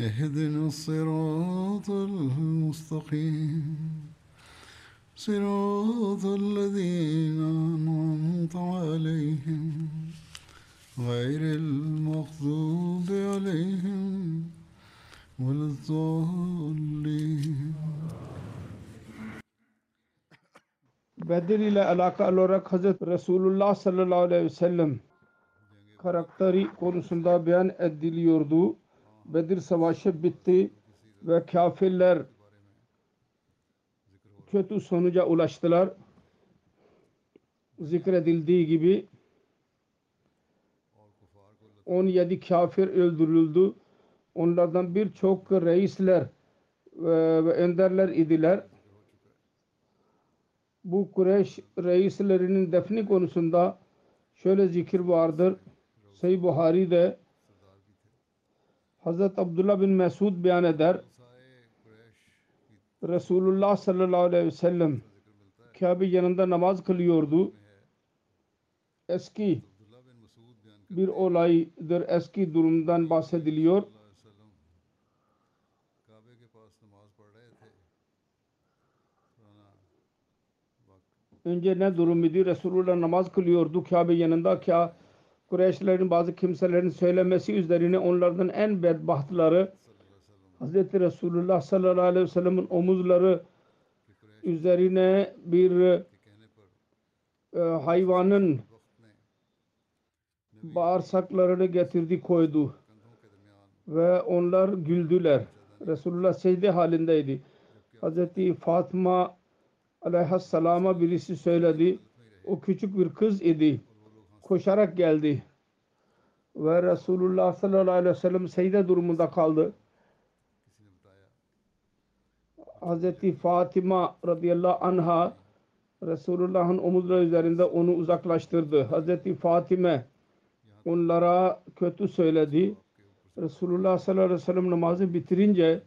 اهدنا الصراط المستقيم. صراط الذين أنعمت عليهم غير المغضوب عليهم ولا الضالين. بدل إلى علاقة لورك حضرت رسول الله صلى الله عليه وسلم. خرقتري بيان beyan يردو Bedir savaşı bitti ve kafirler kötü sonuca ulaştılar. Zikredildiği gibi 17 kafir öldürüldü. Onlardan birçok reisler ve, önderler idiler. Bu Kureyş reislerinin defni konusunda şöyle zikir vardır. Sahih Buhari'de Hazret Abdullah bin Mesud beyan eder. Resulullah sallallahu aleyhi ve sellem Kabe yanında namaz kılıyordu. Eski bir olaydır. Eski durumdan bahsediliyor. Önce ne durum idi? Resulullah namaz kılıyordu Kabe yanında. Ka Kureyşlerin bazı kimselerin söylemesi üzerine onlardan en bedbahtları Hz. Resulullah sallallahu aleyhi ve sellem'in omuzları üzerine bir e, hayvanın bağırsaklarını getirdi koydu ve onlar güldüler. Resulullah secde halindeydi. Hz. Fatıma aleyhisselama birisi söyledi. O küçük bir kız idi. Koşarak geldi. Ve Resulullah sallallahu aleyhi ve sellem secde durumunda kaldı. Hz. Fatıma radıyallahu anha Resulullah'ın omuzları üzerinde onu uzaklaştırdı. Hz. Fatime onlara kötü söyledi. Resulullah sallallahu aleyhi ve sellem namazı bitirince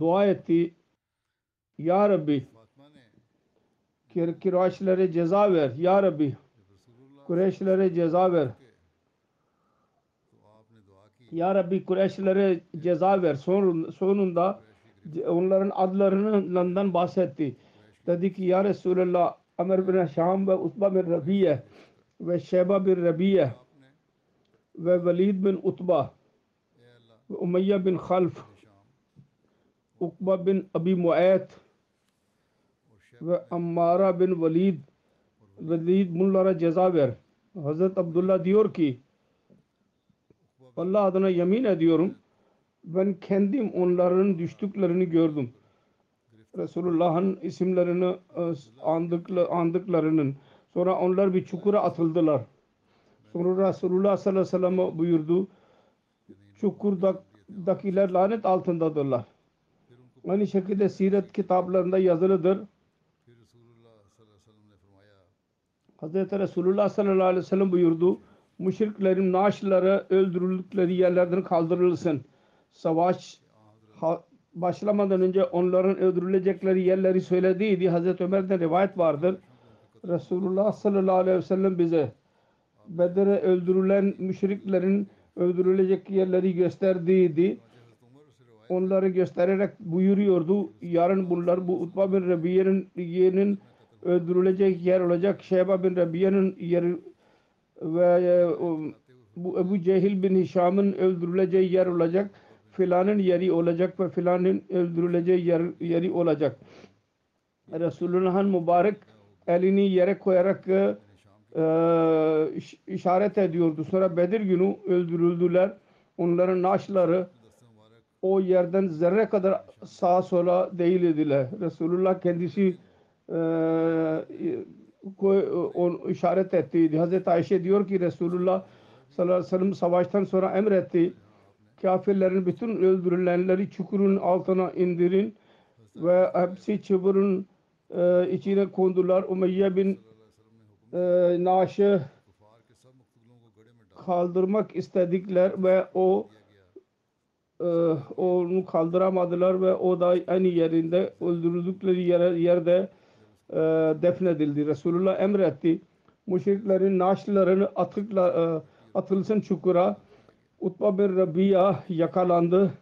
dua etti. Ya Rabbi Kureyşlere ceza ver. Ya Rabbi Kureyşlere ceza ver. Ya Rabbi Kureyşlere ceza ver. Son, sonunda onların adlarından bahsetti. Dedi ki Ya Resulallah Ömer bin Şam ve Utba bin Rabiye ve Şeba bin Rabiye ve Velid bin Utba ve Umayya bin Khalf Ukba bin Abi Muayet ve Ammara bin Velid bunlara ceza ver. Hazret Abdullah diyor ki Allah adına yemin ediyorum ben kendim onların düştüklerini gördüm. Resulullah'ın isimlerini andıklarının sonra onlar bir çukura atıldılar. Sonra Resulullah sallallahu aleyhi ve sellem buyurdu çukurdakiler lanet altındadırlar. Aynı şekilde siret kitaplarında yazılıdır. Hazreti Resulullah sallallahu aleyhi ve sellem buyurdu müşriklerin naaşları öldürüldükleri yerlerden kaldırılsın. Savaş başlamadan önce onların öldürülecekleri yerleri söylediydi. Hazreti Ömer'den rivayet vardır. Resulullah sallallahu aleyhi ve sellem bize Bedir'e öldürülen müşriklerin öldürülecek yerleri gösterdiydi. Onları göstererek buyuruyordu. Yarın bunlar bu Utba bin Rabiye'nin öldürülecek yer olacak. Şeyba bin Rabiye'nin yeri ve bu Ebu Cehil bin Hişam'ın öldürüleceği yer olacak. Filanın yeri olacak ve filanın öldürüleceği yer, yeri olacak. Resulullah'ın mübarek elini yere koyarak e, iş- işaret ediyordu. Sonra Bedir günü öldürüldüler. Onların naaşları o yerden zerre kadar sağa sola değil idiler. Resulullah kendisi e, işaret ettiydi. Hazreti Ayşe diyor ki Resulullah sallallahu aleyhi ve sellem savaştan sonra emretti. Kafirlerin bütün öldürülenleri çukurun altına indirin ve hepsi çuburun e, içine kondular. Umeyye bin e, naaşı kaldırmak istedikler ve o e, onu kaldıramadılar ve o da aynı yerinde öldürüldükleri yere, yerde e, defnedildi. Resulullah emretti. Müşriklerin naaşlarını atıkla, e, atılsın çukura. Utba bin Rabia yakalandı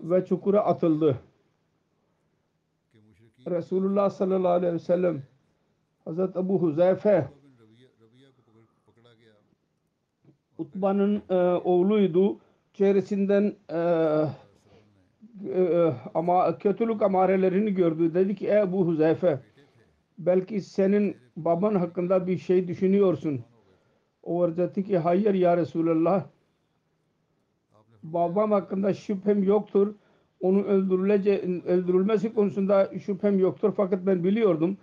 ve çukura atıldı. Resulullah sallallahu aleyhi ve sellem Hazreti Ebu Huzeyfe Utba'nın e, oğluydu. Çevresinden e, e, ama kötülük amarelerini gördü. Dedi ki Ebu Huzeyfe belki senin baban hakkında bir şey düşünüyorsun. O dedi ki hayır ya Resulallah babam hakkında şüphem yoktur. Onun öldürülmesi konusunda şüphem yoktur. Fakat ben biliyordum.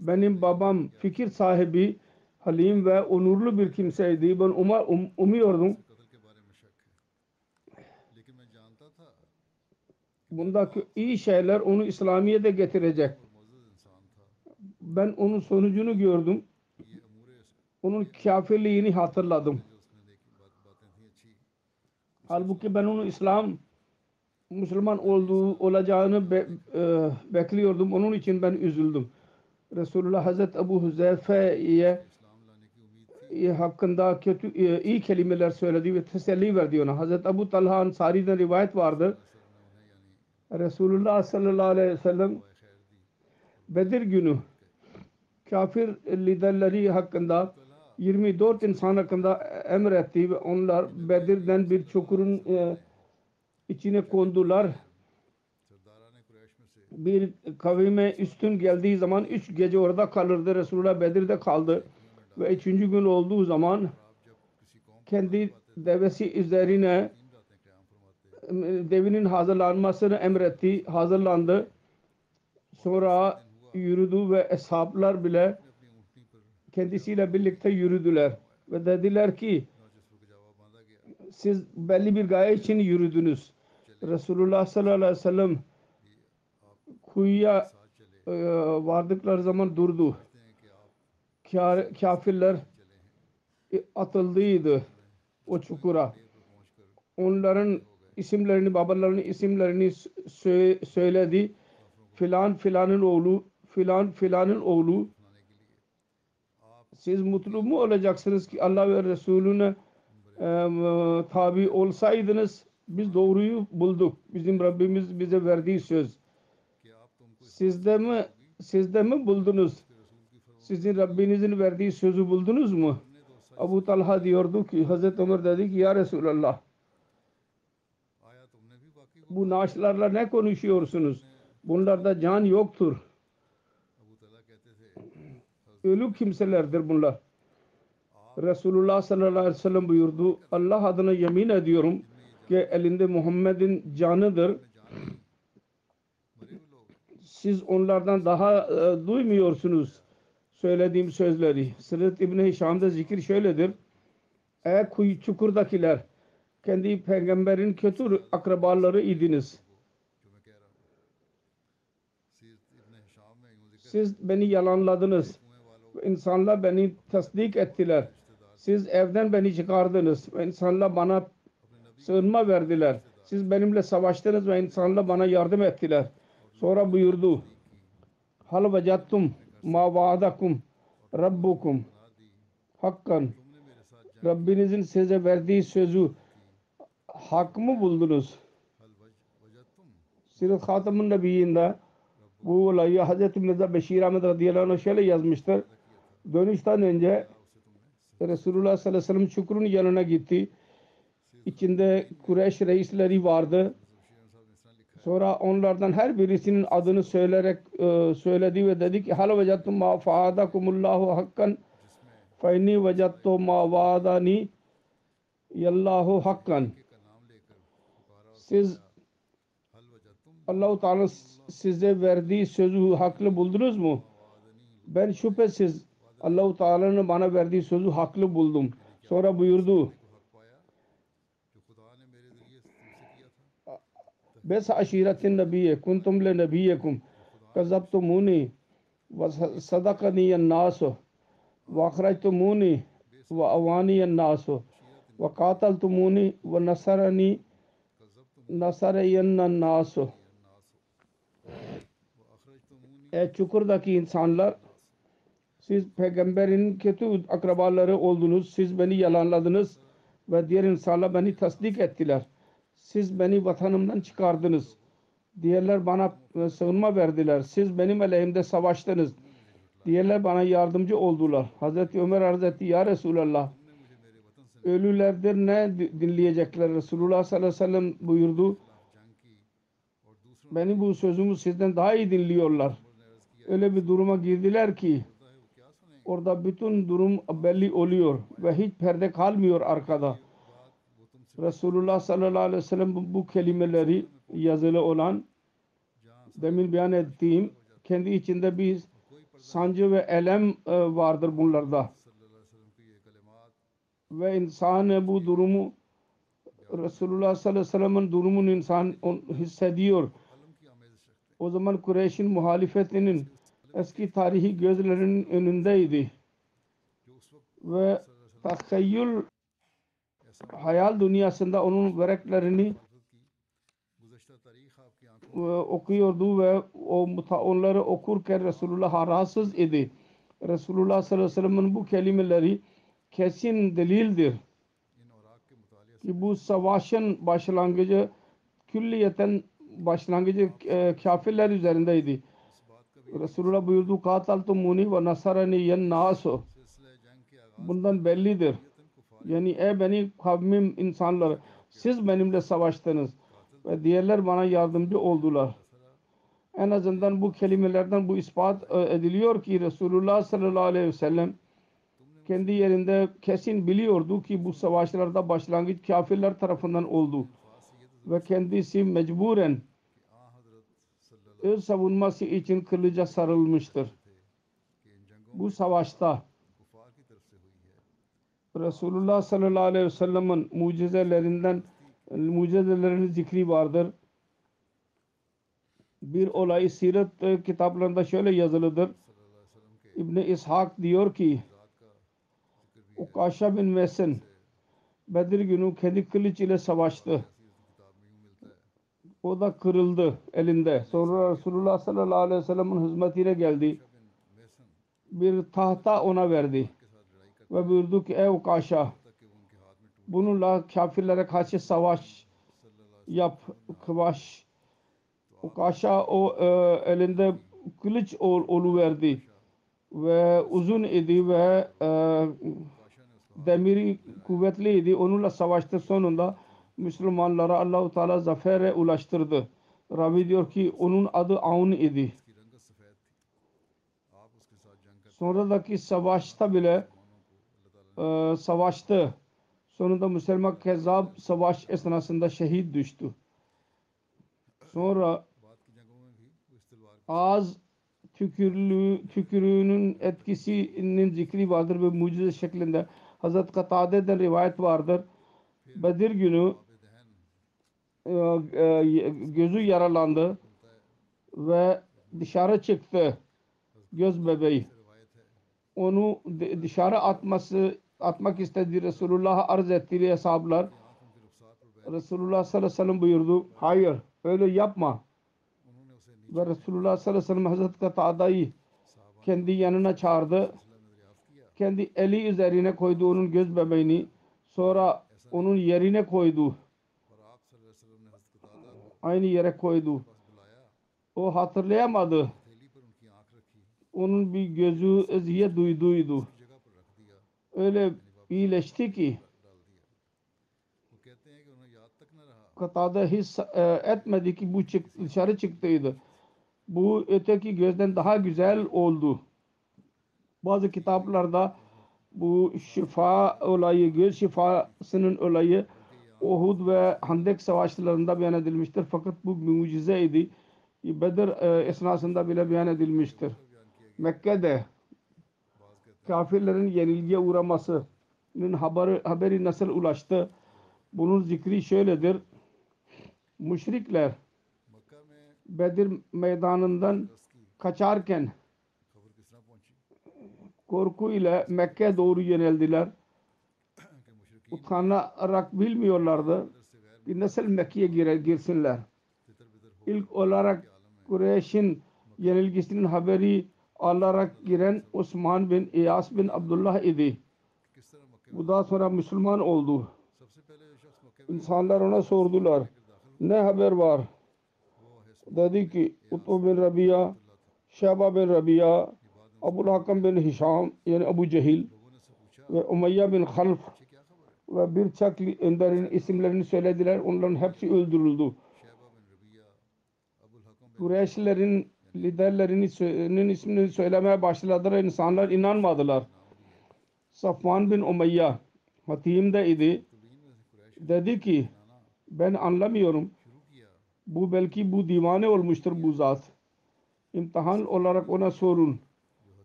Benim babam fikir sahibi, halim ve onurlu bir kimseydi. Ben um, umuyordum. Bundaki iyi şeyler onu İslamiyet'e getirecek. Ben onun sonucunu gördüm. Onun kafirliğini hatırladım. Halbuki ben onu İslam Müslüman olduğu olacağını be, e, bekliyordum. Onun için ben üzüldüm. Resulullah Hazreti Ebu Huzeyfe'ye e, hakkında kötü e, iyi kelimeler söyledi ve teselli verdi ona. Hazreti Ebu Talha Ansari'den rivayet vardır. Resulullah sallallahu aleyhi ve sellem Bedir günü kafir liderleri hakkında 24 insan hakkında emretti ve onlar Bedir'den bir çukurun e, içine kondular. Bir kavime üstün geldiği zaman üç gece orada kalırdı. Resulullah Bedir'de kaldı. Ve üçüncü gün olduğu zaman kendi devesi üzerine devinin hazırlanmasını emretti. Hazırlandı. Sonra yürüdü ve eshaplar bile kendisiyle birlikte yürüdüler. Ve dediler ki siz belli bir gaye için yürüdünüz. Resulullah sallallahu aleyhi ve sellem kuyuya e, vardıkları zaman durdu. Kafirler atıldıydı o çukura. Onların isimlerini, babalarının isimlerini sö- söyledi. Filan filanın oğlu, filan filanın oğlu. Siz mutlu mu olacaksınız ki Allah ve Resulüne e, tabi olsaydınız biz doğruyu bulduk. Bizim Rabbimiz bize verdiği söz. Sizde mi sizde mi buldunuz? Sizin Rabbinizin verdiği sözü buldunuz mu? Abu Talha diyordu ki Hazreti Ömer dedi ki ya Resulallah bu naaşlarla ne konuşuyorsunuz? Bunlarda can yoktur. Ölü kimselerdir bunlar. Resulullah sallallahu aleyhi ve sellem buyurdu. Allah adına yemin ediyorum ki elinde Muhammed'in canıdır. Siz onlardan daha e, duymuyorsunuz söylediğim sözleri. Sırat İbni Hişam'da zikir şöyledir. Ey kuyu çukurdakiler kendi peygamberin kötü akrabaları idiniz. Siz beni yalanladınız. İnsanlar beni tasdik ettiler. Siz evden beni çıkardınız. İnsanlar bana sığınma verdiler. Siz benimle savaştınız ve insanlar bana yardım ettiler. Sonra buyurdu. Hal vecattum ma vaadakum rabbukum hakkan Rabbinizin size verdiği sözü hak mı buldunuz? Sirat Hatam'ın Nebiyyinde bu olayı Hazreti Mirza Beşir Ahmet radıyallahu anh şöyle yazmıştır. Dönüşten önce Resulullah sallallahu aleyhi ve sellem Şükr'ün yanına gitti. İçinde Kureyş reisleri vardı. Sonra onlardan her birisinin adını söyleyerek e, söyledi ve dedi ki hal vecettum ma faadakumullahu hakkan fe inni vecettu ma vaadani yallahu hakkan siz Allah-u Teala size verdiği sözü haklı buldunuz mu? Ben şüphesiz Allah-u Teala'nın bana verdiği sözü haklı buldum. Sonra buyurdu بس عشيرة النبي كنتم لنبيكم كذبتموني وصدقني الناس وأخرجتموني وأواني الناس وقاتلتموني ونصرني نصرين الناس Ey çukurdaki insanlar siz peygamberin kötü akrabaları oldunuz. Siz beni yalanladınız ve diğer insanlar beni tasdik ettiler. Siz beni vatanımdan çıkardınız. Diğerler bana e, sığınma verdiler. Siz benim aleyhimde savaştınız. Diğerler bana yardımcı oldular. Hazreti Ömer arz etti. Ya Resulallah ölülerdir ne di- dinleyecekler? Resulullah sallallahu aleyhi ve sellem buyurdu. Beni bu sözümü sizden daha iyi dinliyorlar. Öyle bir duruma girdiler ki orada bütün durum belli oluyor ve hiç perde kalmıyor arkada. Resulullah sallallahu aleyhi ve sellem bu, kelimeleri yazılı olan demin beyan ettiğim kendi içinde bir sancı ve elem e, vardır bunlarda. Ve insan bu durumu Resulullah sallallahu aleyhi ve sellem'in durumunu insan hissediyor. O zaman Kureyş'in muhalefetinin eski tarihi gözlerinin önündeydi. Ve tahayyül hayal dünyasında onun vereklerini e, okuyordu ve o onları okurken Resulullah rahatsız idi. Resulullah sallallahu aleyhi ve sellem'in bu kelimeleri kesin delildir ki bu savaşın başlangıcı külliyeten başlangıcı e, kafirler üzerindeydi. Resulullah buyurdu kataltu muni ve nasarani yen nasu bundan bellidir. Yani ey beni kavmim insanlar siz benimle savaştınız ve diğerler bana yardımcı oldular. En azından bu kelimelerden bu ispat e, ediliyor ki Resulullah sallallahu aleyhi ve sellem kendi yerinde kesin biliyordu ki bu savaşlarda başlangıç kafirler tarafından oldu ve kendisi mecburen öz savunması için kılıca sarılmıştır. Bu savaşta Resulullah sallallahu aleyhi ve sellem'in mucizelerinden mucizelerinin zikri vardır. Bir olay siret kitaplarında şöyle yazılıdır. İbni İshak diyor ki Ukaşa bin Mesen Bedir günü kendi kılıç ile savaştı. O da kırıldı elinde. Sonra Resulullah sallallahu aleyhi ve sellem'in hizmetine geldi. Bir tahta ona verdi. Ve buyurdu ki ey Ukaşa bununla kafirlere karşı savaş yap kıvaş Ukaşa o e, elinde kılıç ol, oluverdi ve uzun idi ve e, demiri kuvvetliydi. Onunla savaştı sonunda Müslümanlara Allahu Teala zafere ulaştırdı. Ravi diyor ki onun adı Aun idi. Sonradaki savaşta bile e, savaştı. Sonunda Müslüman Kezzab savaş esnasında şehit düştü. Sonra ağız tükürlü, tükürüğünün etkisinin zikri vardır ve mucize şeklinde. Hazret Katade'den rivayet vardır. Bedir günü gözü yaralandı ve dışarı çıktı göz bebeği. Onu dışarı atması atmak istedi Resulullah arz etti hesaplar. Resulullah sallallahu aleyhi ve sellem buyurdu. Hayır öyle yapma. Ve Resulullah sallallahu aleyhi ve sellem Hazreti Katada'yı kendi yanına çağırdı. Kendi eli üzerine koydu onun göz bebeğini. Sonra onun yerine koydu aynı yere koydu. O hatırlayamadı. Onun bir gözü eziyet duyduydu. Öyle iyileşti ki katada his e, etmedi ki bu çık, dışarı çıktıydı. Bu öteki gözden daha güzel oldu. Bazı kitaplarda bu şifa olayı, göz şifasının olayı Uhud ve Handek savaşlarında beyan edilmiştir. Fakat bu mucizeydi. Bedir e, esnasında bile beyan edilmiştir. Mekke'de kafirlerin yenilgiye uğramasının haberi, haberi nasıl ulaştı? Bunun zikri şöyledir. Müşrikler Bedir meydanından kaçarken korku ile Mekke doğru yöneldiler utkanarak bilmiyorlardı. Bir nasıl Mekke'ye gire, girsinler. İlk olarak Kureyş'in yenilgisinin haberi alarak giren Osman bin İyas bin Abdullah idi. Bu daha sonra Müslüman oldu. İnsanlar ona sordular. Ne haber var? Dedi ki Utbu bin Rabia, Şeba bin Rabia, Abu Hakam bin Hişam yani Abu Cehil ve Umayya bin Half ve birçok önderin isimlerini söylediler. Onların hepsi öldürüldü. Kureyşlerin liderlerinin ismini söylemeye başladılar. İnsanlar inanmadılar. Safvan bin Umayya hatimde idi. Dedi ki ben anlamıyorum. Bu belki bu divane olmuştur bu zat. İmtihan olarak ona sorun.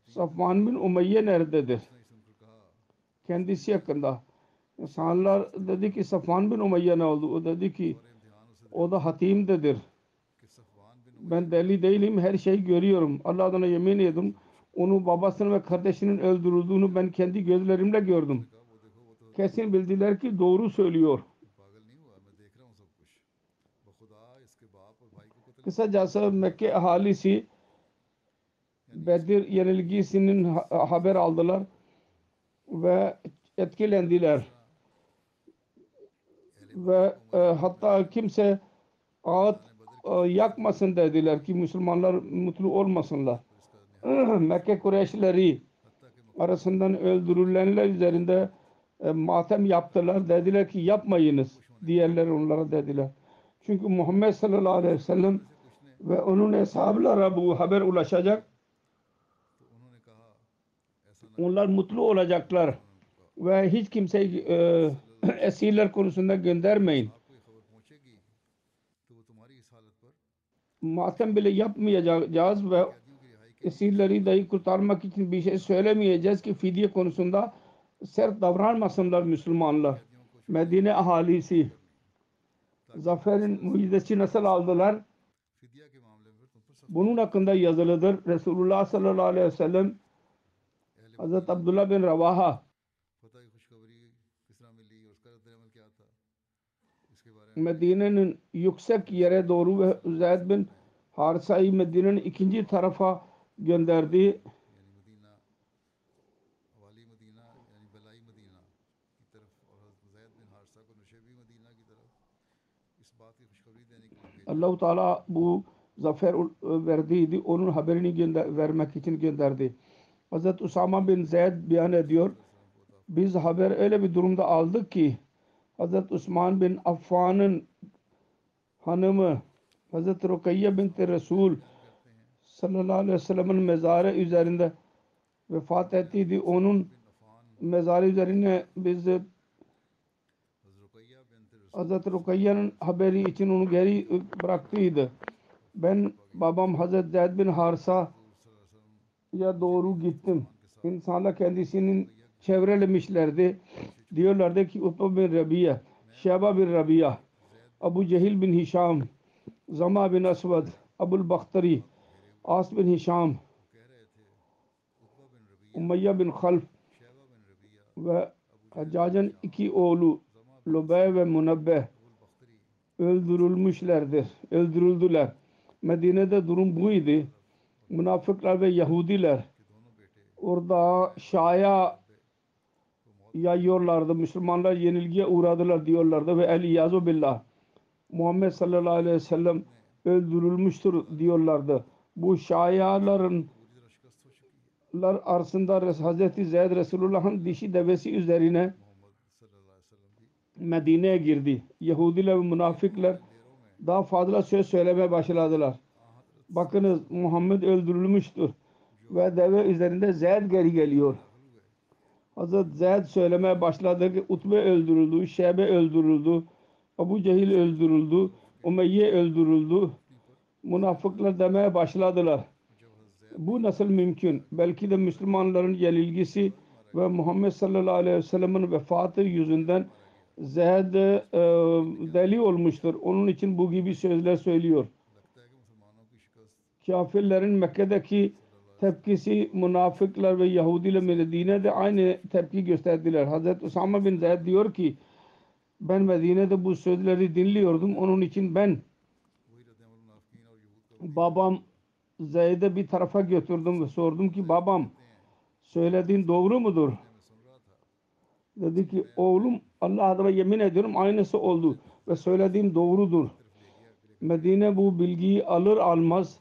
Safvan bin Umayya nerededir? Kendisi hakkında İnsanlar dedi ki Safvan bin Umayya ne oldu? O dedi ki o da hatimdedir. Ben deli değilim her şeyi görüyorum. Allah'tan yemin ediyorum. Onu babasının ve kardeşinin öldürüldüğünü ben kendi gözlerimle gördüm. Kesin bildiler ki doğru söylüyor. Kısacası Mekke ahalisi Bedir yenilgisinin haber aldılar ve etkilendiler ve e, hatta kimse ağıt e, yakmasın dediler ki Müslümanlar mutlu olmasınlar. Mekke Kureyşleri arasından öldürülenler üzerinde e, matem yaptılar. Dediler ki yapmayınız. Diğerler onlara dediler. Çünkü Muhammed sallallahu aleyhi ve sellem ve onun hesablara bu haber ulaşacak. Onlar mutlu olacaklar ve hiç kimse e, esirler konusunda göndermeyin. Matem bile yapmayacağız ve esirleri dahi kurtarmak için bir şey söylemeyeceğiz ki fidye konusunda sert davranmasınlar Müslümanlar. Medine ahalisi zaferin mucizesi nasıl aldılar? Bunun hakkında yazılıdır. Resulullah sallallahu aleyhi ve sellem Hazreti Abdullah bin Ravaha Medine'nin yüksek yere doğru ve Üzeyd bin Harisa'yı Medine'nin ikinci tarafa gönderdi. Allahu Teala bu zafer e, verdiydi. Onun haberini gönder, vermek için gönderdi. Hazreti Usama bin Zeyd beyan ediyor. Biz haber öyle bir durumda aldık ki Hazreti Osman bin Affan'ın hanımı Hazreti Rukayye binti Resul sallallahu aleyhi ve sellem'in mezarı üzerinde vefat ettiydi. Onun mezarı üzerine biz Hazreti Rukayya'nın haberi için onu geri bıraktıydı. Ben babam Hazreti Zeyd bin Harsa ya doğru gittim. İnsanlar kendisinin çevrelemişlerdi diyorlardı ki Utbe bin Rabiye, Şeba bin Rabiye, Abu Cehil bin Hişam, Zama bin Asvad, Abul Bakhtari, As bin Hişam, Umayya bin Khalf ve Haccacın iki oğlu Lubey ve Munabbe öldürülmüşlerdir, öldürüldüler. Medine'de durum buydu. Münafıklar ve Yahudiler orada Şaya yayıyorlardı. Müslümanlar yenilgiye uğradılar diyorlardı ve el yazu billah. Muhammed sallallahu aleyhi ve sellem öldürülmüştür diyorlardı. Bu şayaların lar arasında Hazreti Zeyd Resulullah'ın dişi devesi üzerine Medine'ye girdi. Yahudiler ve münafıklar daha fazla söz söylemeye başladılar. Bakınız Muhammed öldürülmüştür ve deve üzerinde Zeyd geri geliyor. Hazreti Zeyd söylemeye başladı ki Utbe öldürüldü, Şebe öldürüldü, Abu Cehil öldürüldü, Umeyye öldürüldü. Münafıklar demeye başladılar. Bu nasıl mümkün? Belki de Müslümanların yenilgisi ve Muhammed sallallahu aleyhi ve sellem'in vefatı yüzünden Zeyd e, deli olmuştur. Onun için bu gibi sözler söylüyor. Kafirlerin Mekke'deki tepkisi münafıklar ve Yahudiler Medine'de de aynı tepki gösterdiler. Hazreti Usama bin Zeyd diyor ki ben Medine'de bu sözleri dinliyordum. Onun için ben babam Zeyd'e bir tarafa götürdüm ve sordum ki babam söylediğin doğru mudur? Dedi ki oğlum Allah adına yemin ediyorum aynısı oldu ve söylediğim doğrudur. Medine bu bilgiyi alır almaz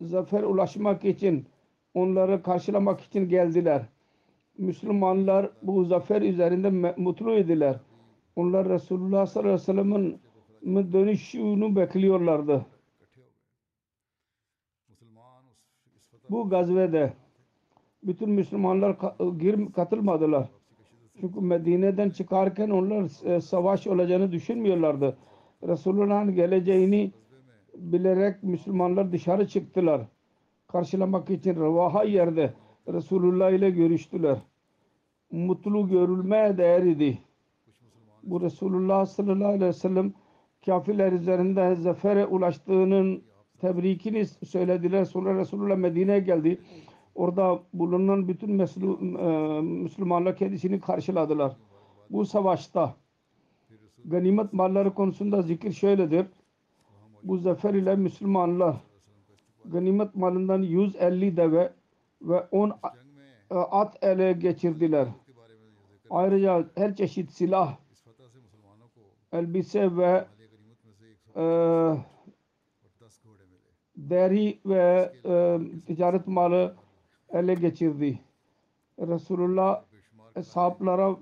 zafer ulaşmak için onları karşılamak için geldiler. Müslümanlar bu zafer üzerinde mutlu idiler. Onlar Resulullah sallallahu aleyhi ve sellem'in dönüşünü bekliyorlardı. Bu gazvede bütün Müslümanlar ıı, gir katılmadılar. Çünkü Medine'den çıkarken onlar e, savaş olacağını düşünmüyorlardı. Resulullah'ın geleceğini bilerek Müslümanlar dışarı çıktılar. Karşılamak için revaha yerde Resulullah ile görüştüler. Mutlu görülmeye değer idi. Bu Resulullah sallallahu aleyhi ve sellem kafirler üzerinde zafere ulaştığının tebrikini söylediler. Sonra Resulullah Medine'ye geldi. Orada bulunan bütün e, Müslümanlar kendisini karşıladılar. Bu savaşta ganimet malları konusunda zikir şöyledir. Bu zafer ile Müslümanlar ganimet malından 150 deve ve 10 e, at ele geçirdiler. Ayrıca her çeşit silah, elbise ve e, deri ve e, ticaret malı ele geçirdi. Resulullah sahaplara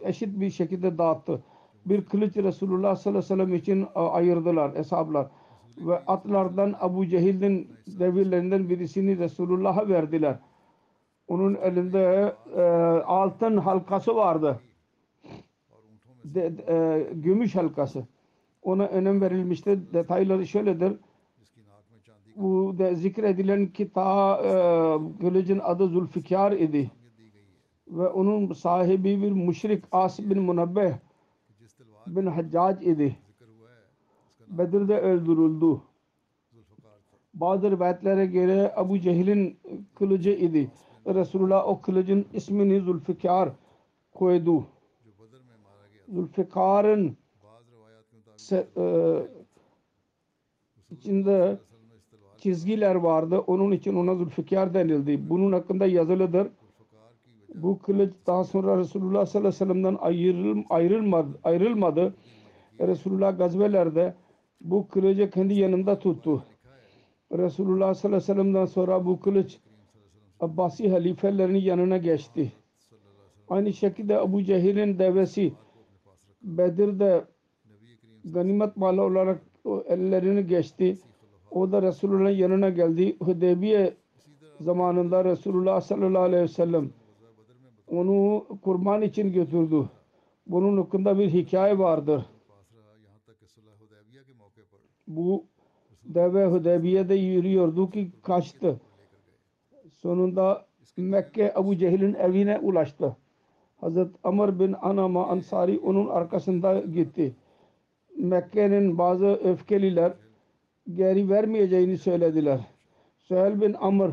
eşit bir şekilde dağıttı bir kılıç Resulullah sallallahu aleyhi ve sellem için e, ayırdılar eshablar. Ve atlardan Abu Cehil'in devirlerinden birisini Resulullah'a verdiler. Onun elinde e, altın halkası vardı. De, e, gümüş halkası. Ona önem verilmişti. Detayları şöyledir. Bu de zikredilen ki ta e, kılıcın adı Zülfikar idi. Ve onun sahibi bir müşrik As bin Munabbeh bin Haccac idi. Bedir'de öldürüldü. Bazı rivayetlere göre Abu Cehil'in kılıcı idi. Resulullah o kılıcın ismini Zülfikar koydu. Zülfikar'ın se, e, içinde çizgiler vardı. Onun için ona Zülfikar denildi. Bunun hakkında yazılıdır. Bu kılıç daha sonra Resulullah sallallahu aleyhi ve sellem'den ayrıl, ayrılmadı. ayrılmadı. E, Resulullah gazvelerde bu kılıcı kendi yanında tuttu. Resulullah sallallahu aleyhi ve sellem'den sonra bu kılıç Abbasi halifelerinin yanına geçti. Aynı şekilde Abu Cehil'in devesi Bedir'de ganimet malı olarak ellerini geçti. O da Resulullah'ın yanına geldi. Hudeybiye zamanında Resulullah sallallahu aleyhi ve sellem onu kurban için götürdü. Bunun hakkında bir hikaye vardır. Bu Deve Hudeybiye'de yürüyordu ki kaçtı. Sonunda Mekke Abu Cehil'in evine ulaştı. Hazret Amr bin Anama Ansari onun arkasında gitti. Mekke'nin bazı öfkeliler geri vermeyeceğini söylediler. Süheyl bin Amr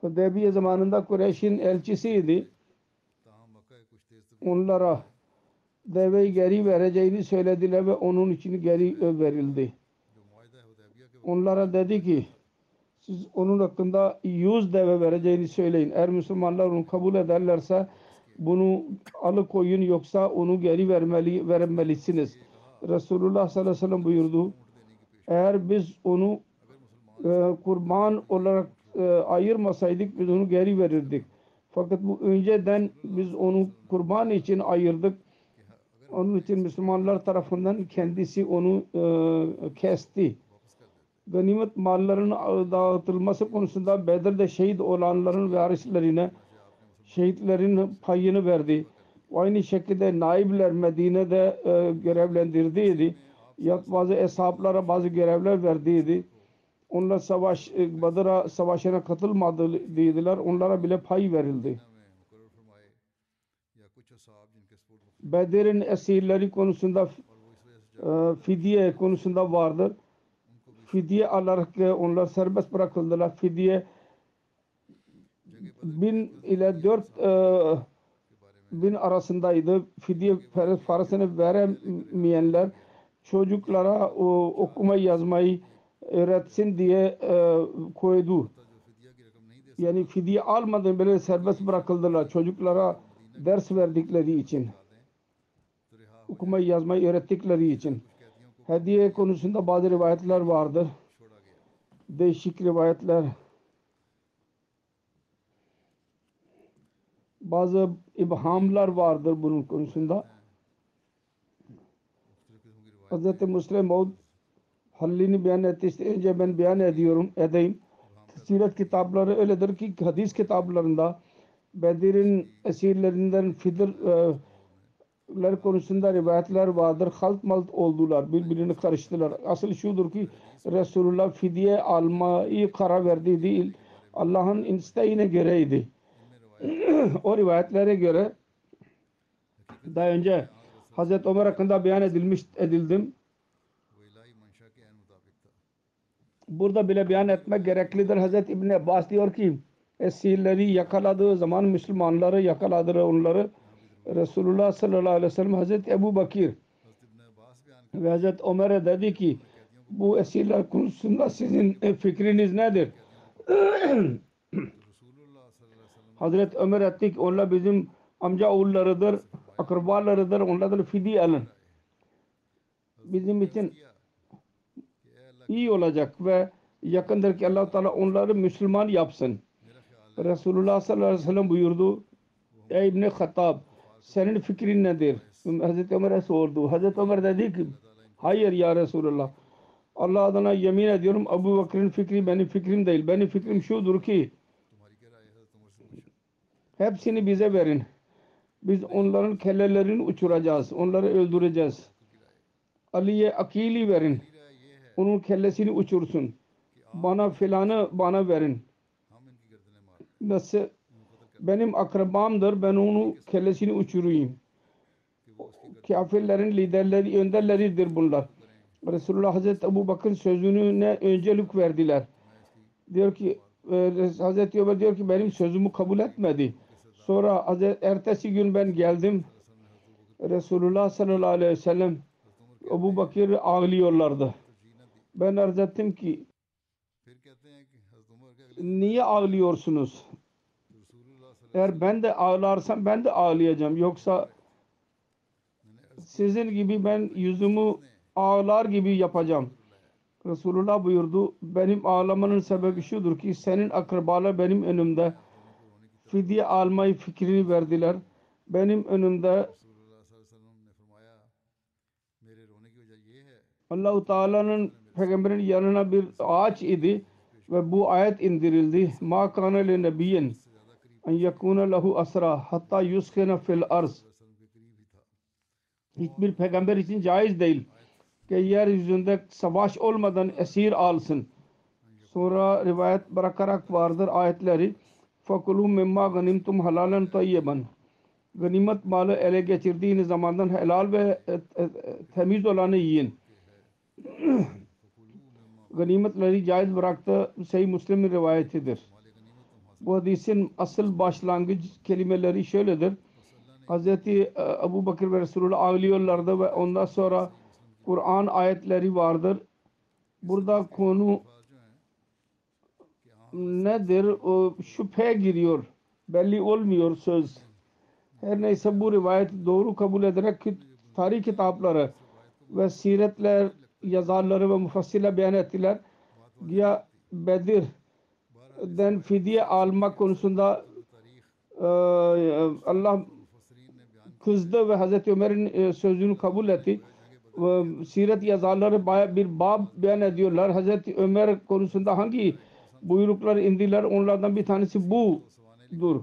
Hudeybiye zamanında Kureyş'in elçisiydi onlara deve geri vereceğini söylediler ve onun için geri verildi. Onlara dedi ki siz onun hakkında yüz deve vereceğini söyleyin. Eğer Müslümanlar onu kabul ederlerse bunu alıkoyun yoksa onu geri vermeli, vermelisiniz. Resulullah sallallahu aleyhi ve sellem buyurdu. Eğer biz onu e, kurban olarak e, ayırmasaydık biz onu geri verirdik. Fakat bu önceden biz onu kurban için ayırdık. Onun için Müslümanlar tarafından kendisi onu e, kesti. Ganimet mallarının dağıtılması konusunda Bedir'de şehit olanların varislerine şehitlerin payını verdi. Aynı şekilde naibler Medine'de e, görevlendirdiydi. Ya bazı hesaplara bazı görevler verdiydi. Onlar savaş e, Badır'a savaşına katılmadı dediler. Onlara bile pay verildi. Bedir'in esirleri konusunda e, fidye konusunda vardır. Fidye alarak e, onlar serbest bırakıldılar. Fidye bin ile dört bin arasındaydı. Fidye parasını veremeyenler çocuklara okuma yazmayı öğretsin diye e, koydu. Yani fidye almadan bile serbest bırakıldılar çocuklara ders verdikleri için. Okumayı yazmayı öğrettikleri için. Hediye konusunda bazı rivayetler vardır. Değişik rivayetler. Bazı ibhamlar vardır bunun konusunda. Hz. Müslim Maud hallini beyan etti. İşte önce ben beyan ediyorum, edeyim. Siret kitapları öyledir ki hadis kitaplarında Bedir'in esirlerinden fidirler konusunda rivayetler vardır. Halt malt oldular. Birbirini karıştılar. Asıl şudur ki Resulullah fidye almayı karar verdi değil. Allah'ın isteğine göreydi. o rivayetlere göre daha önce Hazreti Ömer hakkında beyan edilmiş edildim. burada bile beyan etmek gereklidir. Hazreti İbn Abbas diyor ki esirleri yakaladığı zaman Müslümanları yakaladılar onları. Resulullah sallallahu aleyhi ve sellem Hazreti Ebu Bakir ve Hazreti Ömer'e dedi ki bu esirler konusunda sizin e, fikriniz nedir? Hazreti Ömer etti ki onlar bizim amca oğullarıdır, akrabalarıdır, onlardan fidye alın. Bizim için iyi olacak ve yakındır ki allah Teala onları Müslüman yapsın. Resulullah sallallahu aleyhi ve sellem buyurdu. Ey İbni Hattab senin fikrin nedir? Hazreti Ömer'e sordu. Hazreti Ömer dedi ki hayır ya Resulullah. Allah adına yemin ediyorum Abu Bakır'ın fikri benim fikrim değil. Benim fikrim şudur ki hepsini bize verin. Biz onların kellelerini uçuracağız. Onları öldüreceğiz. Ali'ye akili verin. Onun kellesini uçursun. Bana filanı bana verin. Nasıl benim akrabamdır ben onu kellesini uçurayım. Kafirlerin liderleri, önderleridir bunlar. Resulullah Hazreti Ebu Bakır sözüne öncelik verdiler. Diyor ki e, Hazreti Ömer diyor ki benim sözümü kabul etmedi. Sonra Hazreti, ertesi gün ben geldim. Resulullah sallallahu aleyhi ve sellem Ebu Bakır ağlıyorlardı. Ben arz ettim ki niye ağlıyorsunuz? Eğer ben de ağlarsam ben de ağlayacağım. Yoksa sizin gibi ben yüzümü ağlar gibi yapacağım. Resulullah buyurdu benim ağlamanın sebebi şudur ki senin akrabalar benim önümde fidye almayı fikrini verdiler. Benim önümde Allah-u Teala'nın peygamberin yanına bir ağaç idi ve bu ayet indirildi. Ma kana li nebiyyin en yakuna lehu asra hatta yuskena fil arz. Hiçbir peygamber için caiz değil ki yeryüzünde savaş olmadan esir alsın. Sonra rivayet bırakarak vardır ayetleri. Fakulu mimma ganimtum halalen tayyiban. Ganimet malı ele geçirdiğiniz zamandan helal ve temiz olanı yiyin. Ganimetleri caiz bıraktı. Sahih Müslim'in rivayetidir. Bu hadisin asıl başlangıç kelimeleri şöyledir. E, Ebu Bakır ve Resulullah ağlıyorlardı ve ondan sonra Kur'an ayetleri vardır. Burada konu nedir? O şüphe giriyor. Belli olmuyor söz. Her neyse bu rivayet doğru kabul ederek tarih kitapları ve siretler yazarları ve mufassirler beyan ettiler. Ya Bedir'den fidye almak konusunda e, Allah kızdı ve Hazreti Ömer'in e, sözünü kabul etti. Ve Siret yazarları bir bab beyan ediyorlar. Hazreti Ömer konusunda hangi buyruklar indiler onlardan bir tanesi budur.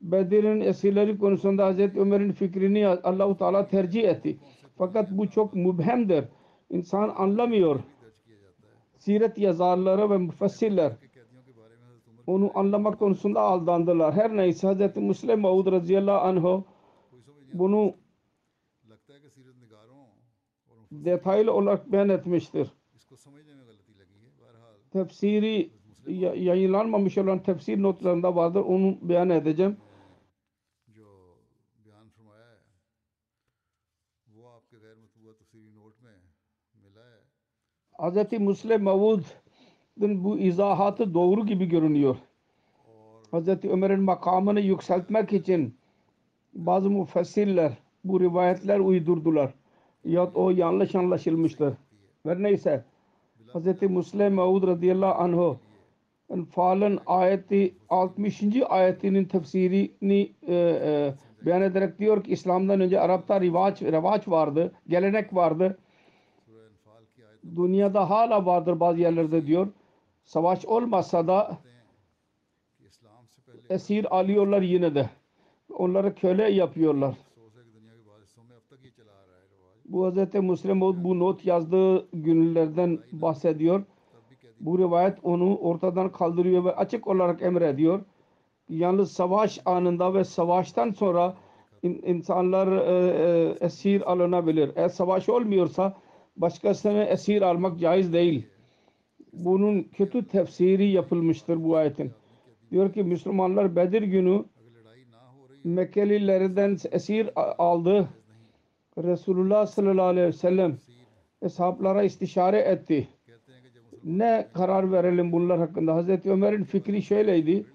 Bedir'in esirleri konusunda Hazreti Ömer'in fikrini Allahu Teala tercih etti. Fakat bu çok mübhemdir. İnsan anlamıyor. Siret yazarları ve müfessirler onu anlamak konusunda aldandılar. Her neyse Hz. Müslim Maud radıyallahu anh bunu detaylı olarak beyan etmiştir. Tefsiri yayınlanmamış olan tefsir notlarında vardır. Onu beyan edeceğim. Hz. Müslim Maud'un bu izahatı doğru gibi görünüyor. Hz. Ömer'in makamını yükseltmek için bazı müfessirler bu rivayetler uydurdular. Ya o yanlış anlaşılmıştır. Ve neyse Hz. Müslim Maud radıyallahu anh Enfal'ın ayeti 60. ayetinin tefsirini e, e, beyan ederek diyor ki İslam'dan önce Arap'ta rivaç, revaç vardı, gelenek vardı dünyada hala vardır bazı yerlerde diyor. Savaş olmasa da esir alıyorlar yine de. Onları köle yapıyorlar. Bu Hz. Müslim bu not yazdığı günlerden bahsediyor. Bu rivayet onu ortadan kaldırıyor ve açık olarak emrediyor. Yalnız savaş anında ve savaştan sonra insanlar e, e, esir alınabilir. Eğer savaş olmuyorsa başkasını esir almak caiz değil. Bunun kötü tefsiri yapılmıştır bu ayetin. Diyor ki Müslümanlar Bedir günü Mekkelilerden esir aldı. Resulullah sallallahu aleyhi ve sellem eshaplara istişare etti. Ne karar verelim bunlar hakkında? Hazreti Ömer'in fikri şöyleydi.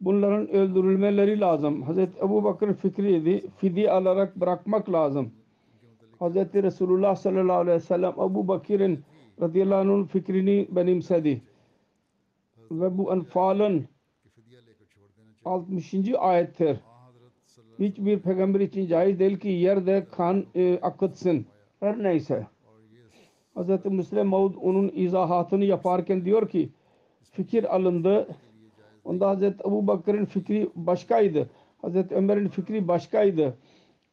Bunların öldürülmeleri lazım. Hazreti Ebu Bakır'ın fikriydi. Fidi alarak bırakmak lazım. Hz. Resulullah sallallahu aleyhi ve sellem Ebu Bakir'in radıyallahu anh'ın fikrini benimsedi. Ve bu Enfal'ın 60. ayettir. Hiçbir peygamber için caiz değil ki yerde kan e, akıtsın. Her neyse. Hz. Müslim Maud onun izahatını yaparken diyor ki fikir alındı. Onda Hz. Ebu Bakır'ın fikri başkaydı. Hz. Ömer'in fikri başkaydı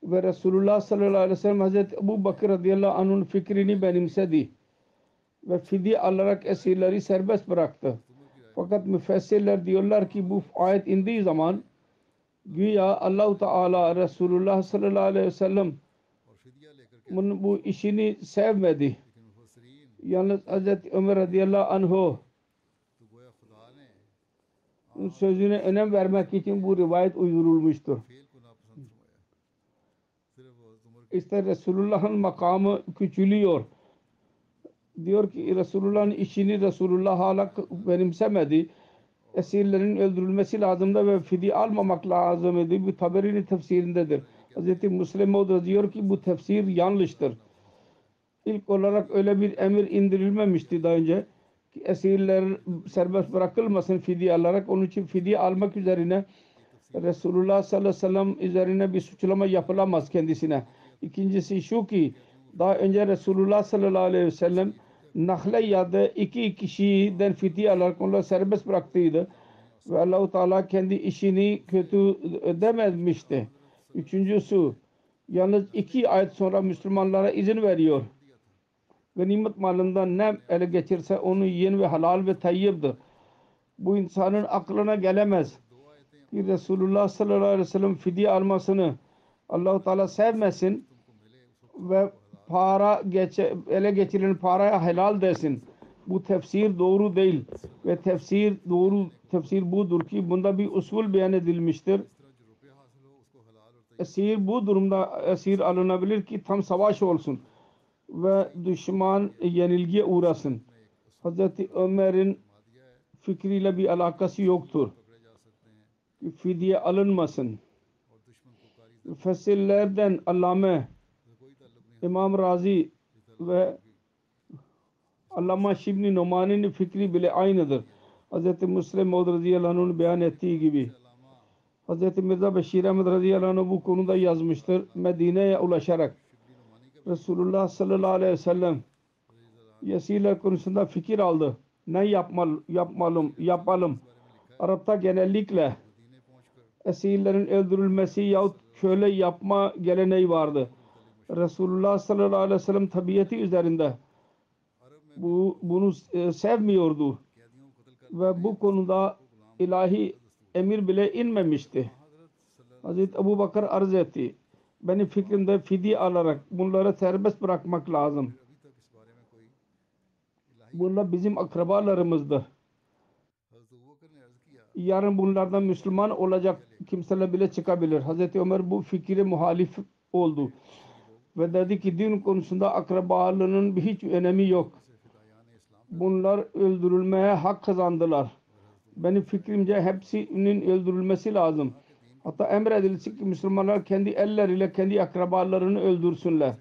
ve Resulullah sallallahu aleyhi ve sellem Hazreti Ebu Bakır radıyallahu anh'ın fikrini benimsedi ve fidi alarak esirleri serbest bıraktı. Fakat müfessirler diyorlar ki bu ayet indiği zaman güya Allahu Teala Resulullah sallallahu aleyhi ve sellem bunun bu işini sevmedi. Yalnız Hz. Ömer radıyallahu anh'u sözüne önem vermek için bu rivayet uydurulmuştur. İşte Resulullah'ın makamı küçülüyor. Diyor ki Resulullah'ın işini Resulullah hala benimsemedi. Esirlerin öldürülmesi lazımdı ve fidye almamak lazım idi. Bu Taberi'nin tefsirindedir. Hz. Müslim Maud diyor ki bu tefsir yanlıştır. İlk olarak öyle bir emir indirilmemişti daha önce ki esirler serbest bırakılmasın fidye alarak. Onun için fidye almak üzerine Resulullah sallallahu aleyhi ve sellem üzerine bir suçlama yapılamaz kendisine. İkincisi şu ki daha önce Resulullah sallallahu aleyhi ve sellem Nahle yadı iki kişiden fidye alarak onları serbest bıraktıydı. Ve Allahu Teala kendi işini kötü dememişti. Üçüncüsü yalnız iki ayet sonra Müslümanlara izin veriyor. Ganimet malından ne ele geçirse onu yiyen ve halal ve tayyibdir. Bu insanın aklına gelemez ki Resulullah sallallahu aleyhi ve sellem fidye almasını Allah-u Teala sevmesin ve para geçe, ele geçirilen paraya helal desin. Bu tefsir doğru değil ve tefsir doğru tefsir budur ki bunda bir usul beyan edilmiştir. Esir bu durumda esir alınabilir ki tam savaş olsun ve düşman yenilgiye uğrasın. Hz. Ömer'in fikriyle bir alakası yoktur. Fidye alınmasın. Fesillelerden allame İmam Razi ve Allama Şibni Numani'nin fikri bile aynıdır. Hz. Müslim Maud radıyallahu beyan ettiği gibi. Hz. Mirza Beşir Ahmet radıyallahu bu konuda yazmıştır. Medine'ye ulaşarak Resulullah sallallahu aleyhi ve sellem Yesiler konusunda fikir aldı. Ne yapmal, yapmalım, yapalım. Arap'ta genellikle esirlerin öldürülmesi yahut köle yapma geleneği vardı. Resulullah sallallahu aleyhi ve sellem tabiyeti üzerinde bu, bunu e, sevmiyordu ve bu konuda ilahi emir bile inmemişti. Hazreti Ebu Bakır arz etti. Benim fikrimde fidi alarak bunları serbest bırakmak lazım. Bunlar bizim akrabalarımızdır. Yarın bunlardan Müslüman olacak kimseler bile çıkabilir. Hazreti Ömer bu fikri muhalif oldu ve dedi ki din konusunda akrabalığının hiç önemi yok. Bunlar öldürülmeye hak kazandılar. Benim fikrimce hepsinin öldürülmesi lazım. Hatta emredilsin ki Müslümanlar kendi elleriyle kendi akrabalarını öldürsünler.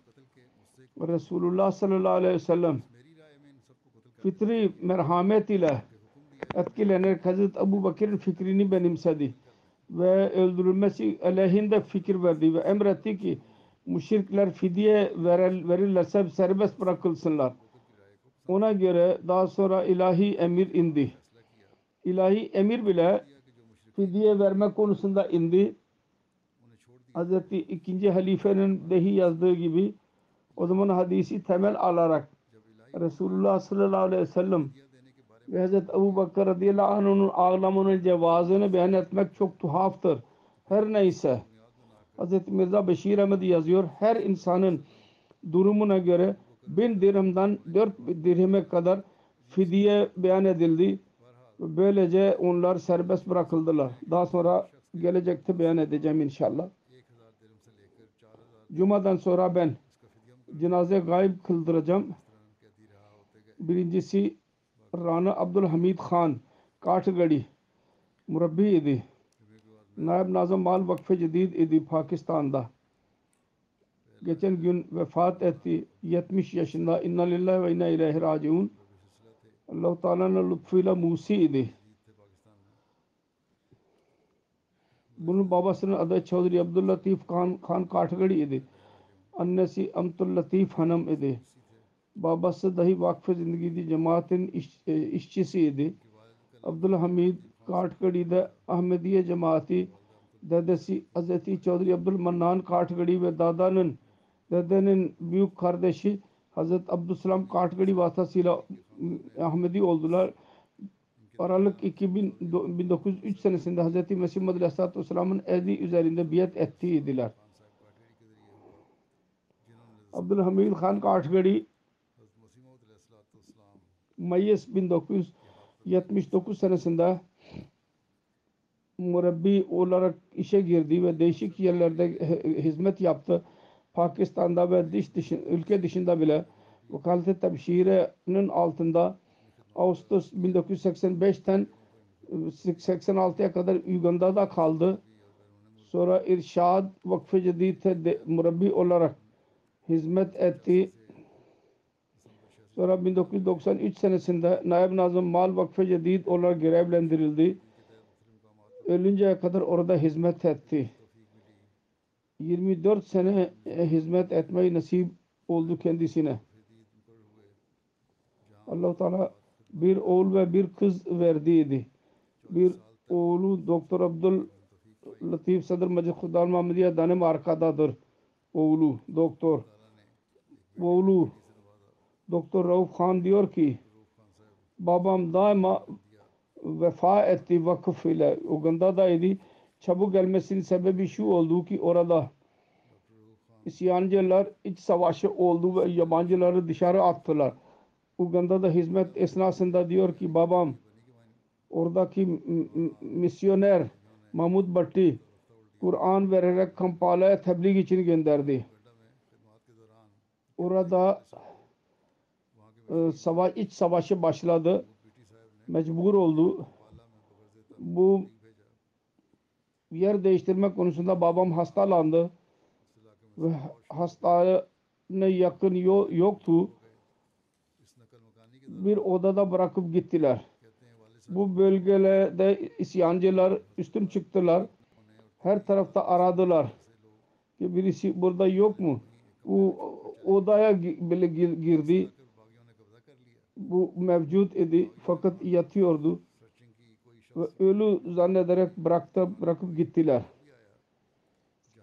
Resulullah sallallahu aleyhi ve sellem fitri merhamet ile etkilenerek Hazreti Abu Bakır'ın fikrini benimsedi ve öldürülmesi aleyhinde fikir verdi ve emretti ki müşrikler fidye verir, verirlerse serbest bırakılsınlar. Ona göre daha sonra ilahi emir indi. İlahi emir bile fidye verme konusunda indi. Hazreti ikinci halifenin dehi yazdığı gibi o zaman hadisi temel alarak Resulullah sallallahu aleyhi ve sellem ve Hazreti Ebu Bakır radıyallahu anh'ın ağlamanın cevazını beyan etmek çok tuhaftır. Her neyse Hz. Mirza Beşir Ahmet yazıyor. Her insanın durumuna göre bin dirhamdan dört dirhime kadar fidiye beyan edildi. Böylece onlar serbest bırakıldılar. Daha sonra gelecekte beyan edeceğim inşallah. Cuma'dan sonra ben cenaze gayb kıldıracağım. Birincisi Rana Abdülhamid Khan Kaçgadi Murabbi idi. Naib Nazım Mal Vakfe Cedid idi Pakistan'da. Geçen gün vefat etti. 70 yaşında. İnna lillahi ve inna ileyhi raciun. Allah-u Teala'nın lütfuyla Musi idi. Bunun babasının adı Çavdiri Abdüllatif Khan, Khan Kartgadi idi. Annesi Amtul Latif Hanım idi. Babası dahi vakfı zindagi cemaatin iş, e, işçisiydi. Abdülhamid Kartgadi Ahmediye Cemaati dedesi Hz. Çağrı Abdülmannan Kartgadi ve dadanın dedenin büyük kardeşi Hz. Abdüselam Kartgadi vasıtasıyla Ahmedi oldular. Aralık 2000, 1903 senesinde Hz. Mesih Madri Aleyhisselatü Vesselam'ın edi üzerinde biat ettiydiler. Abdülhamid Khan Kartgadi Mayıs 1979 senesinde murabbi olarak işe girdi ve değişik yerlerde hi- hizmet yaptı. Pakistan'da ve dış dışı, ülke dışında bile vekalet-i tebşirenin altında Ağustos 1985'ten 86'ya kadar Uganda'da kaldı. Sonra İrşad Vakfı Cedid'de de murabbi olarak hizmet etti. Sonra 1993 senesinde Naib Nazım Mal Vakfı Cedid olarak görevlendirildi. Ölünceye kadar orada hizmet etti. 24 sene e, hizmet etmeyi nasip oldu kendisine. Allah Teala bir oğul ve bir kız verdiydi. Bir oğlu Doktor Abdul Latif Sadr Macid Khudal Muhammediye Danem arkadadır. Oğlu doktor. Oğlu Doktor Rauf Khan diyor ki babam daima vefa etti vakıf ile Uganda'daydı. Çabuk gelmesinin sebebi şu oldu ki orada isyancılar iç savaşı oldu ve yabancıları dışarı attılar. Uganda'da hizmet esnasında diyor ki babam oradaki misyoner Mahmud Bhatti Kur'an vererek Kampala'ya tebliğ için gönderdi. Orada e, savaş, iç savaşı başladı mecbur oldu. Bu yer değiştirme konusunda babam hastalandı ve hastane yakın yoktu. Bir odada bırakıp gittiler. Bu bölgelerde isyancılar üstün çıktılar. Her tarafta aradılar. Ki birisi burada yok mu? O odaya bile girdi bu mevcut idi fakat yatıyordu ve ölü zannederek bıraktı, bırakıp gittiler.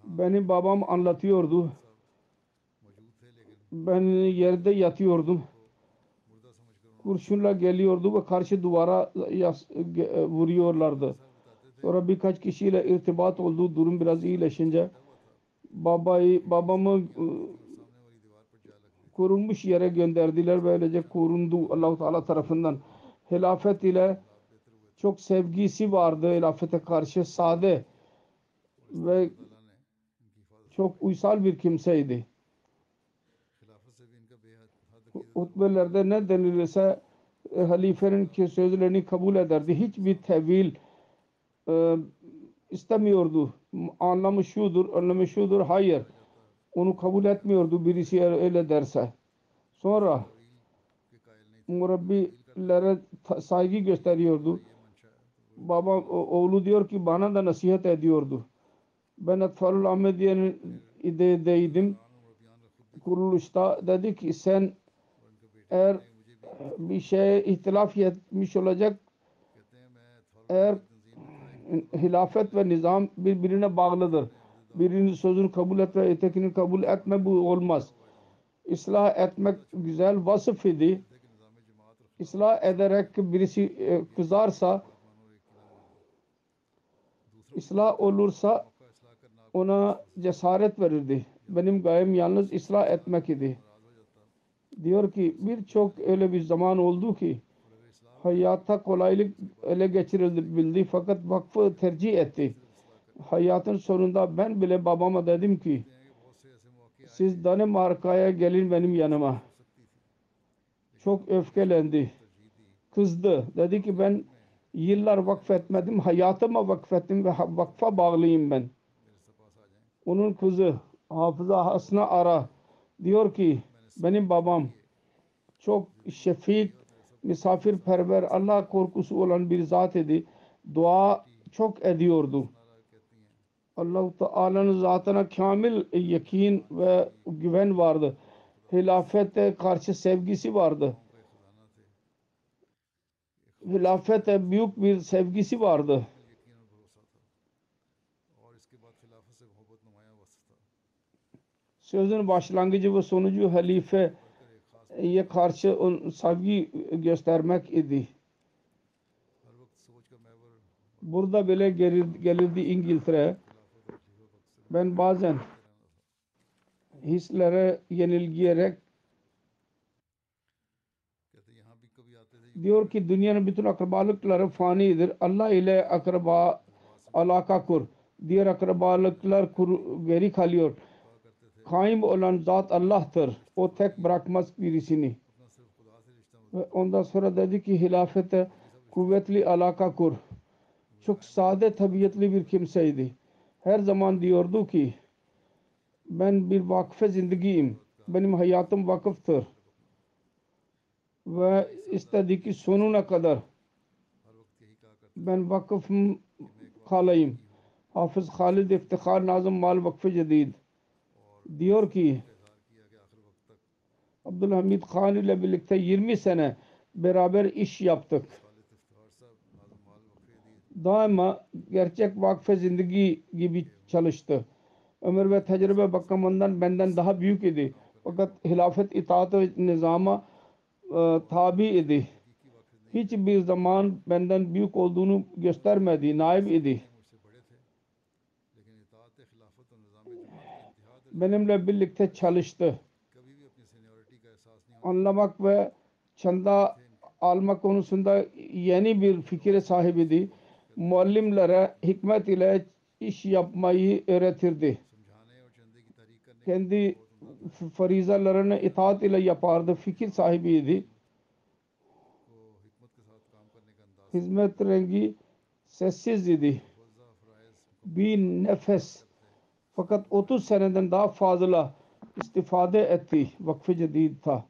Benim babam anlatıyordu. Ben yerde yatıyordum. Kurşunla geliyordu ve karşı duvara yas e, vuruyorlardı. Sonra birkaç kişiyle irtibat olduğu durum biraz iyileşince babayı babamı ıı, korunmuş yere gönderdiler. Böylece korundu Allahu Teala tarafından. Hilafet ile çok sevgisi vardı hilafete karşı sade ve çok uysal bir kimseydi. Hutbelerde ne denilirse e, halifenin ki sözlerini kabul ederdi. Hiçbir tevil e, istemiyordu. Anlamı şudur, anlamı şudur. Hayır onu kabul etmiyordu birisi öyle derse. Sonra murabbilere saygı gösteriyordu. Baba oğlu diyor ki bana da nasihat ediyordu. Ben Etfarul Ahmediye'deydim. Kuruluşta dedi ki sen eğer bir şeye ihtilaf etmiş olacak eğer hilafet ve nizam birbirine bağlıdır birinin sözünü kabul et ve ötekini kabul etme bu olmaz. İslah etmek güzel vasıf idi. İslah ederek birisi e, kızarsa islah olursa ona cesaret verirdi. Benim gayem yalnız ıslah etmek idi. Diyor ki birçok öyle bir zaman oldu ki hayata kolaylık ele geçirildi bildi fakat vakfı tercih etti hayatın sonunda ben bile babama dedim ki siz Danimarka'ya gelin benim yanıma. Çok öfkelendi. Kızdı. Dedi ki ben yıllar vakfetmedim. Hayatıma vakfettim ve vakfa bağlıyım ben. Onun kızı Hafıza Hasna Ara diyor ki benim babam çok şefik, misafirperver, Allah korkusu olan bir zat idi. Dua çok ediyordu Allah-u Teala'nın zatına kamil e, yakin ve güven vardı. Hilafete karşı sevgisi vardı. Hilafete büyük bir sevgisi vardı. Sözün başlangıcı ve sonucu halifeye karşı on sevgi göstermek idi burada bile gelirdi, gelirdi İngiltere ben bazen hislere yenilgiyerek diyor ki dünyanın bütün akrabalıkları fanidir. Allah ile akraba alaka kur. Diğer akrabalıklar kur, veri kalıyor. Kaim olan zat Allah'tır. O tek bırakmaz birisini. Ve ondan sonra dedi ki hilafete kuvvetli alaka kur. Çok sade tabiatli bir kimseydi her zaman diyordu ki ben bir vakfe zindagiyim. Benim hayatım vakıftır. Ve istedi ki sonuna kadar ben vakıf kalayım. Hafız Halid İftihar Nazım Mal Vakfı Cedid diyor ki Abdülhamid Khan ile birlikte 20 sene beraber iş yaptık daima gerçek vakfe zindagi gibi çalıştı. Ömür ve tecrübe bakımından benden daha büyük idi. Fakat hilafet itaat ve nizama ıı, tabi idi. Hiçbir zaman benden büyük olduğunu göstermedi, naib idi. Benimle birlikte çalıştı. Anlamak ve çanda alma konusunda yeni bir fikire sahibiydi muallimlere hikmet ile iş yapmayı öğretirdi. Kendi farizalarını itaat ile yapardı. Fikir sahibiydi. Hizmet rengi sessiz idi. Bir nefes. Fakat 30 seneden daha fazla istifade etti. Vakfı cedid ta.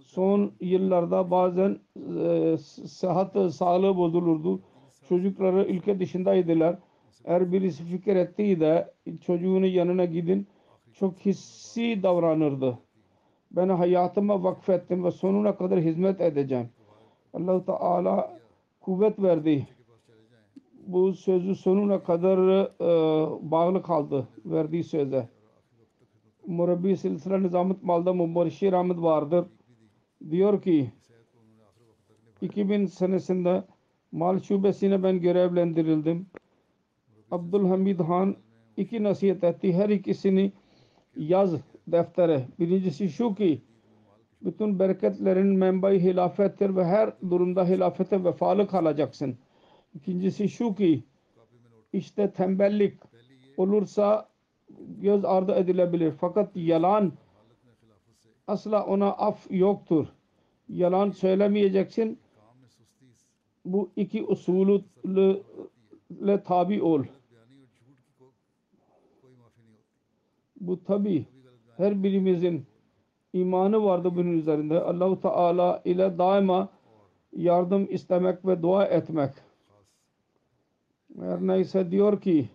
Son yıllarda bazen e, sıhhat sağlığı bozulurdu Çocukları ülke dışındaydılar. Eğer birisi fikir ettiği de çocuğunun yanına gidin çok hissi davranırdı. Ben hayatıma vakfettim ve sonuna kadar hizmet edeceğim. allah Teala kuvvet verdi. Bu sözü sonuna kadar e, bağlı kaldı verdiği söze. Murabbi Silsile Nizamet Mal'da Mubarşir Ahmet vardır. Diyor ki 2000 senesinde mal şubesine ben görevlendirildim. Abdülhamid Han iki nasihat etti. Her ikisini yaz deftere. Birincisi şu ki bütün bereketlerin menbai hilafettir ve her durumda hilafete vefalı kalacaksın. İkincisi şu ki işte tembellik olursa göz ardı edilebilir. Fakat yalan asla ona af yoktur. Yalan söylemeyeceksin. Bu iki usulü ile tabi ol. Bu tabi her birimizin imanı vardı bunun üzerinde. Allahu Teala ile daima yardım istemek ve dua etmek. Her neyse diyor ki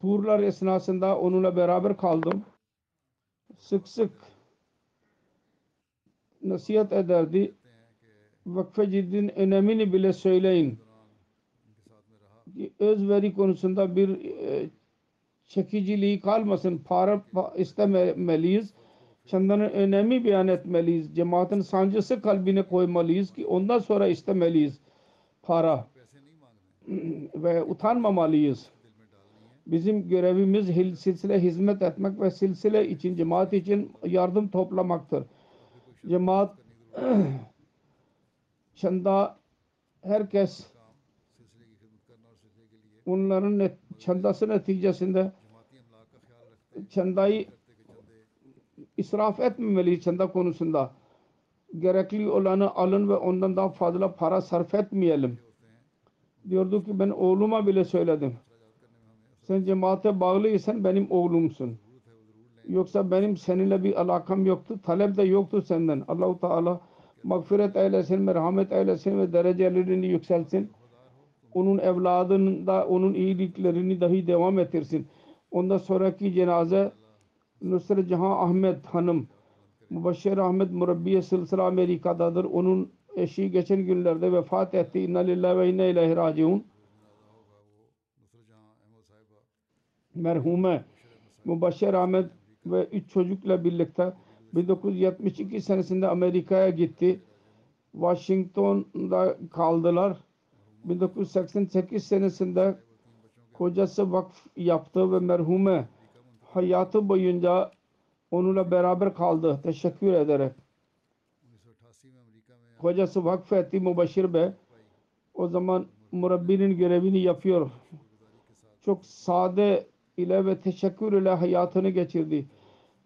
turlar esnasında onunla beraber kaldım. Sık sık nasihat ederdi. Vakfe ciddin önemini bile söyleyin. Özveri konusunda bir e, çekiciliği kalmasın. Para istememeliyiz. Çandanın önemi beyan etmeliyiz. Cemaatin sancısı kalbine koymalıyız ki ondan sonra istemeliyiz para ve utanmamalıyız. Bizim görevimiz silsile hizmet etmek ve silsile için, cemaat için yardım toplamaktır. Cemaat çanda herkes onların net, çandası neticesinde çandayı israf etmemeli çanda konusunda. Gerekli olanı alın ve ondan daha fazla para sarf etmeyelim. Diyordu ki ben oğluma bile söyledim. Sen cemaate bağlıysan benim oğlumsun. Yoksa benim seninle bir alakam yoktu. Talep de yoktu senden. Allahu Teala mağfiret eylesin, merhamet eylesin ve derecelerini yükselsin. Onun evladında onun iyiliklerini dahi devam ettirsin. Ondan sonraki cenaze Nusret Jahan Ahmet Hanım Mübaşşir Ahmet Murabbiye Silsile Amerika'dadır. Onun eşi geçen günlerde vefat etti. İnna lillahi ve inna ileyhi raciun. Merhume Mübaşşir Ahmet ve üç çocukla birlikte 1972 senesinde Amerika'ya gitti. Washington'da kaldılar. 1988 senesinde kocası vakf yaptı ve merhume hayatı boyunca onunla beraber kaldı. Teşekkür ederek. Kocası vakfetti Mübaşir Bey. O zaman murabbinin görevini yapıyor. Çok sade ile ve teşekkür ile hayatını geçirdi.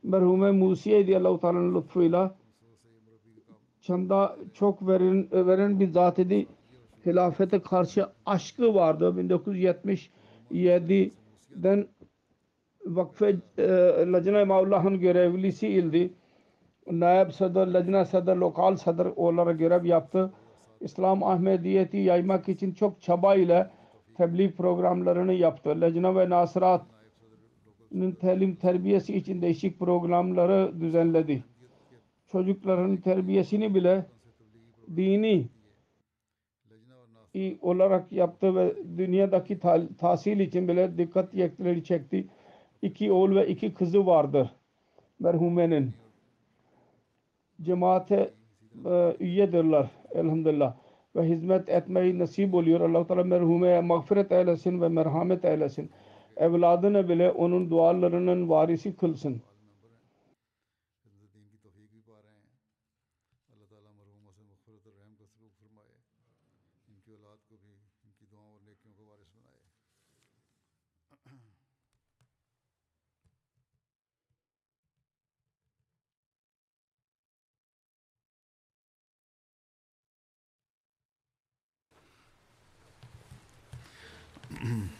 Merhume Musiye diye Allah-u Teala'nın lütfuyla çanda çok veren, veren bir zat idi. Hilafete karşı aşkı vardı. 1977'den vakfe e, Lajna-i Maullah'ın görevlisi ildi. Naib Sadr, Lajna Sadr, lokal Sadr olarak görev yaptı. İslam Ahmediyeti yaymak için çok çaba ile tebliğ programlarını yaptı. Lajna ve Nasirat'ın talim terbiyesi için değişik programları düzenledi. Çocukların terbiyesini bile dini olarak yaptı ve dünyadaki tahsil için bile dikkat yekleri çekti. İki oğul ve iki kızı vardır merhumenin. Cemaate e, üyedirler elhamdülillah ve hizmet etmeyi nasip oluyor. Allah-u Teala merhumeye mağfiret eylesin ve merhamet eylesin. Evladına bile onun dualarının varisi kılsın. mm